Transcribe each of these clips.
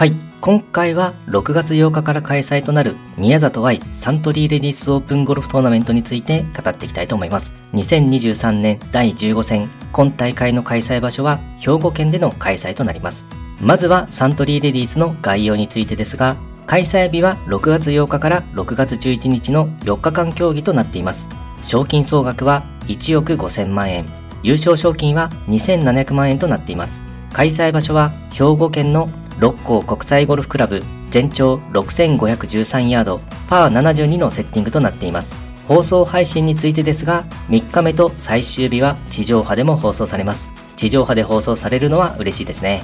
はい。今回は6月8日から開催となる宮里愛サントリーレディスオープンゴルフトーナメントについて語っていきたいと思います。2023年第15戦、今大会の開催場所は兵庫県での開催となります。まずはサントリーレディスの概要についてですが、開催日は6月8日から6月11日の4日間競技となっています。賞金総額は1億5000万円。優勝賞金は2700万円となっています。開催場所は兵庫県の六甲国際ゴルフクラブ全長6513ヤードパー72のセッティングとなっています。放送配信についてですが、3日目と最終日は地上波でも放送されます。地上波で放送されるのは嬉しいですね。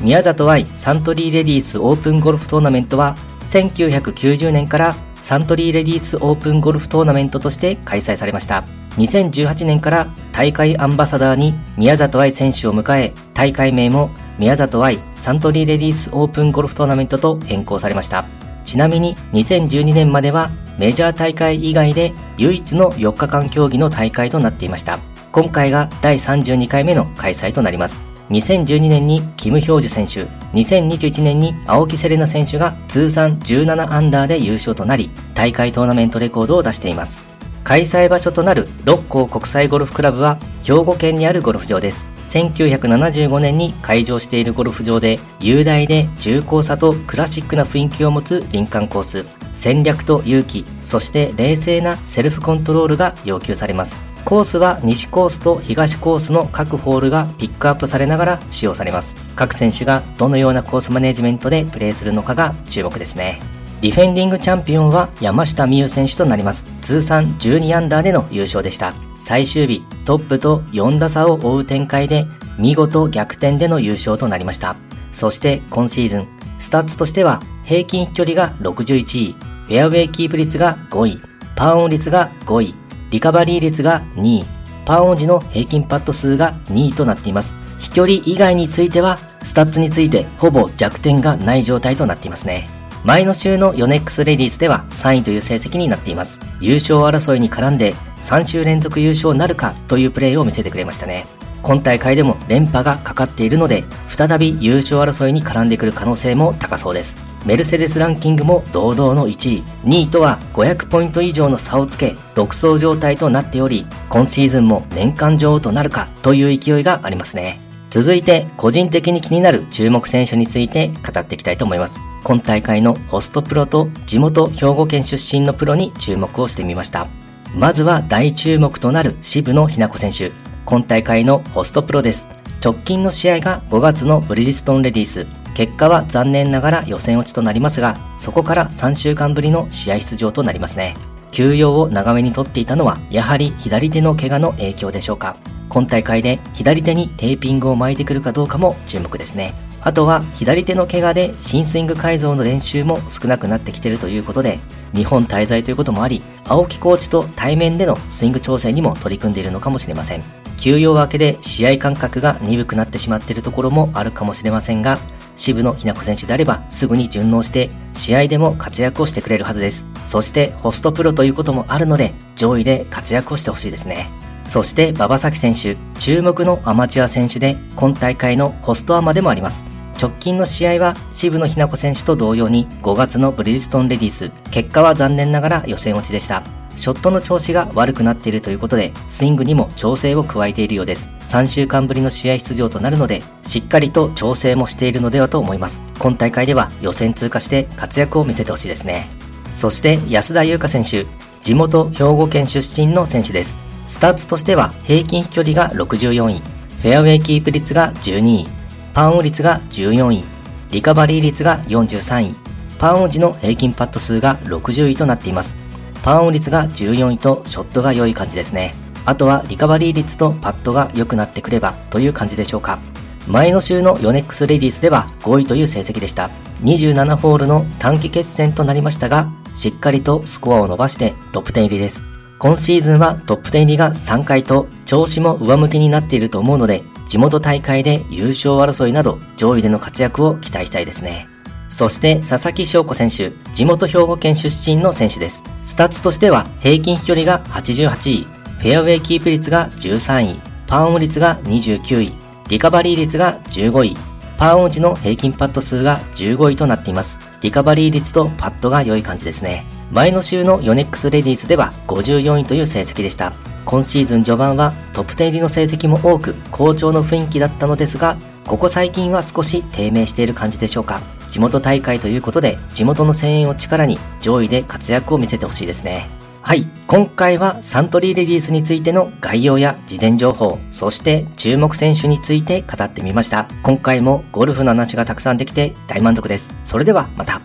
宮里愛サントリーレディースオープンゴルフトーナメントは1990年からサントリーレディースオープンゴルフトーナメントとして開催されました。2018年から大会アンバサダーに宮里愛選手を迎え、大会名も宮里愛サントリーレディースオープンゴルフトーナメントと変更されました。ちなみに2012年まではメジャー大会以外で唯一の4日間競技の大会となっていました。今回が第32回目の開催となります。2012年にキム・ヒョウジュ選手、2021年に青木セレナ選手が通算17アンダーで優勝となり、大会トーナメントレコードを出しています。開催場所となる六甲国際ゴルフクラブは兵庫県にあるゴルフ場です。1975年に開場しているゴルフ場で雄大で重厚さとクラシックな雰囲気を持つ林間コース。戦略と勇気そして冷静なセルフコントロールが要求されます。コースは西コースと東コースの各ホールがピックアップされながら使用されます。各選手がどのようなコースマネジメントでプレーするのかが注目ですね。ディフェンディングチャンピオンは山下美夢選手となります通算12アンダーでの優勝でした最終日トップと4打差を追う展開で見事逆転での優勝となりました。そして今シーズン、スタッツとしては平均飛距離が61位、フェアウェイキープ率が5位、パーオン率が5位、リカバリー率が2位、パーオン時の平均パット数が2位となっています。飛距離以外については、スタッツについてほぼ弱点がない状態となっていますね。前の週のヨネックスレディースでは3位という成績になっています。優勝争いに絡んで3週連続優勝なるかというプレーを見せてくれましたね。今大会でも連覇がかかっているので、再び優勝争いに絡んでくる可能性も高そうです。メルセデスランキングも堂々の1位、2位とは500ポイント以上の差をつけ、独走状態となっており、今シーズンも年間女王となるかという勢いがありますね。続いて、個人的に気になる注目選手について語っていきたいと思います。今大会のホストプロと地元兵庫県出身のプロに注目をしてみました。まずは大注目となる渋野日向子選手。今大会のホストプロです。直近の試合が5月のブリヂストンレディース。結果は残念ながら予選落ちとなりますが、そこから3週間ぶりの試合出場となりますね。休養を長めにとっていたのは、やはり左手の怪我の影響でしょうか。今大会で左手にテーピングを巻いてくるかどうかも注目ですね。あとは左手の怪我で新スイング改造の練習も少なくなってきているということで、日本滞在ということもあり、青木コーチと対面でのスイング調整にも取り組んでいるのかもしれません。休養明けで試合感覚が鈍くなってしまっているところもあるかもしれませんが、渋野日向子選手であればすぐに順応して試合でも活躍をしてくれるはずです。そしてホストプロということもあるので上位で活躍をしてほしいですね。そして馬場咲選手、注目のアマチュア選手で今大会のホストアマでもあります。直近の試合は渋野日向子選手と同様に5月のブリヂストンレディース、結果は残念ながら予選落ちでした。ショットの調子が悪くなっているということで、スイングにも調整を加えているようです。3週間ぶりの試合出場となるので、しっかりと調整もしているのではと思います。今大会では予選通過して活躍を見せてほしいですね。そして安田祐香選手、地元兵庫県出身の選手です。スタッツとしては平均飛距離が64位、フェアウェイキープ率が12位、パンオン率が14位、リカバリー率が43位、パンオン時の平均パット数が60位となっています。パンオン率が14位とショットが良い感じですね。あとはリカバリー率とパットが良くなってくればという感じでしょうか。前の週のヨネックスレディースでは5位という成績でした。27ホールの短期決戦となりましたが、しっかりとスコアを伸ばしてトップ10入りです。今シーズンはトップ10入りが3回と調子も上向きになっていると思うので、地元大会で優勝争いなど上位での活躍を期待したいですね。そしてささきしょうこ選手、地元兵庫県出身の選手です。スタッツとしては平均飛距離が88位、フェアウェイキープ率が13位、パーオン率が29位、リカバリー率が15位、パーオン時の平均パット数が15位となっています。リカバリー率とパットが良い感じですね。前の週のヨネックスレディースでは54位という成績でした。今シーズン序盤はトップ10入りの成績も多く好調の雰囲気だったのですが、ここ最近は少し低迷している感じでしょうか。地元大会ということで、地元の声援を力に上位で活躍を見せてほしいですね。はい。今回はサントリーレディースについての概要や事前情報、そして注目選手について語ってみました。今回もゴルフの話がたくさんできて大満足です。それではまた。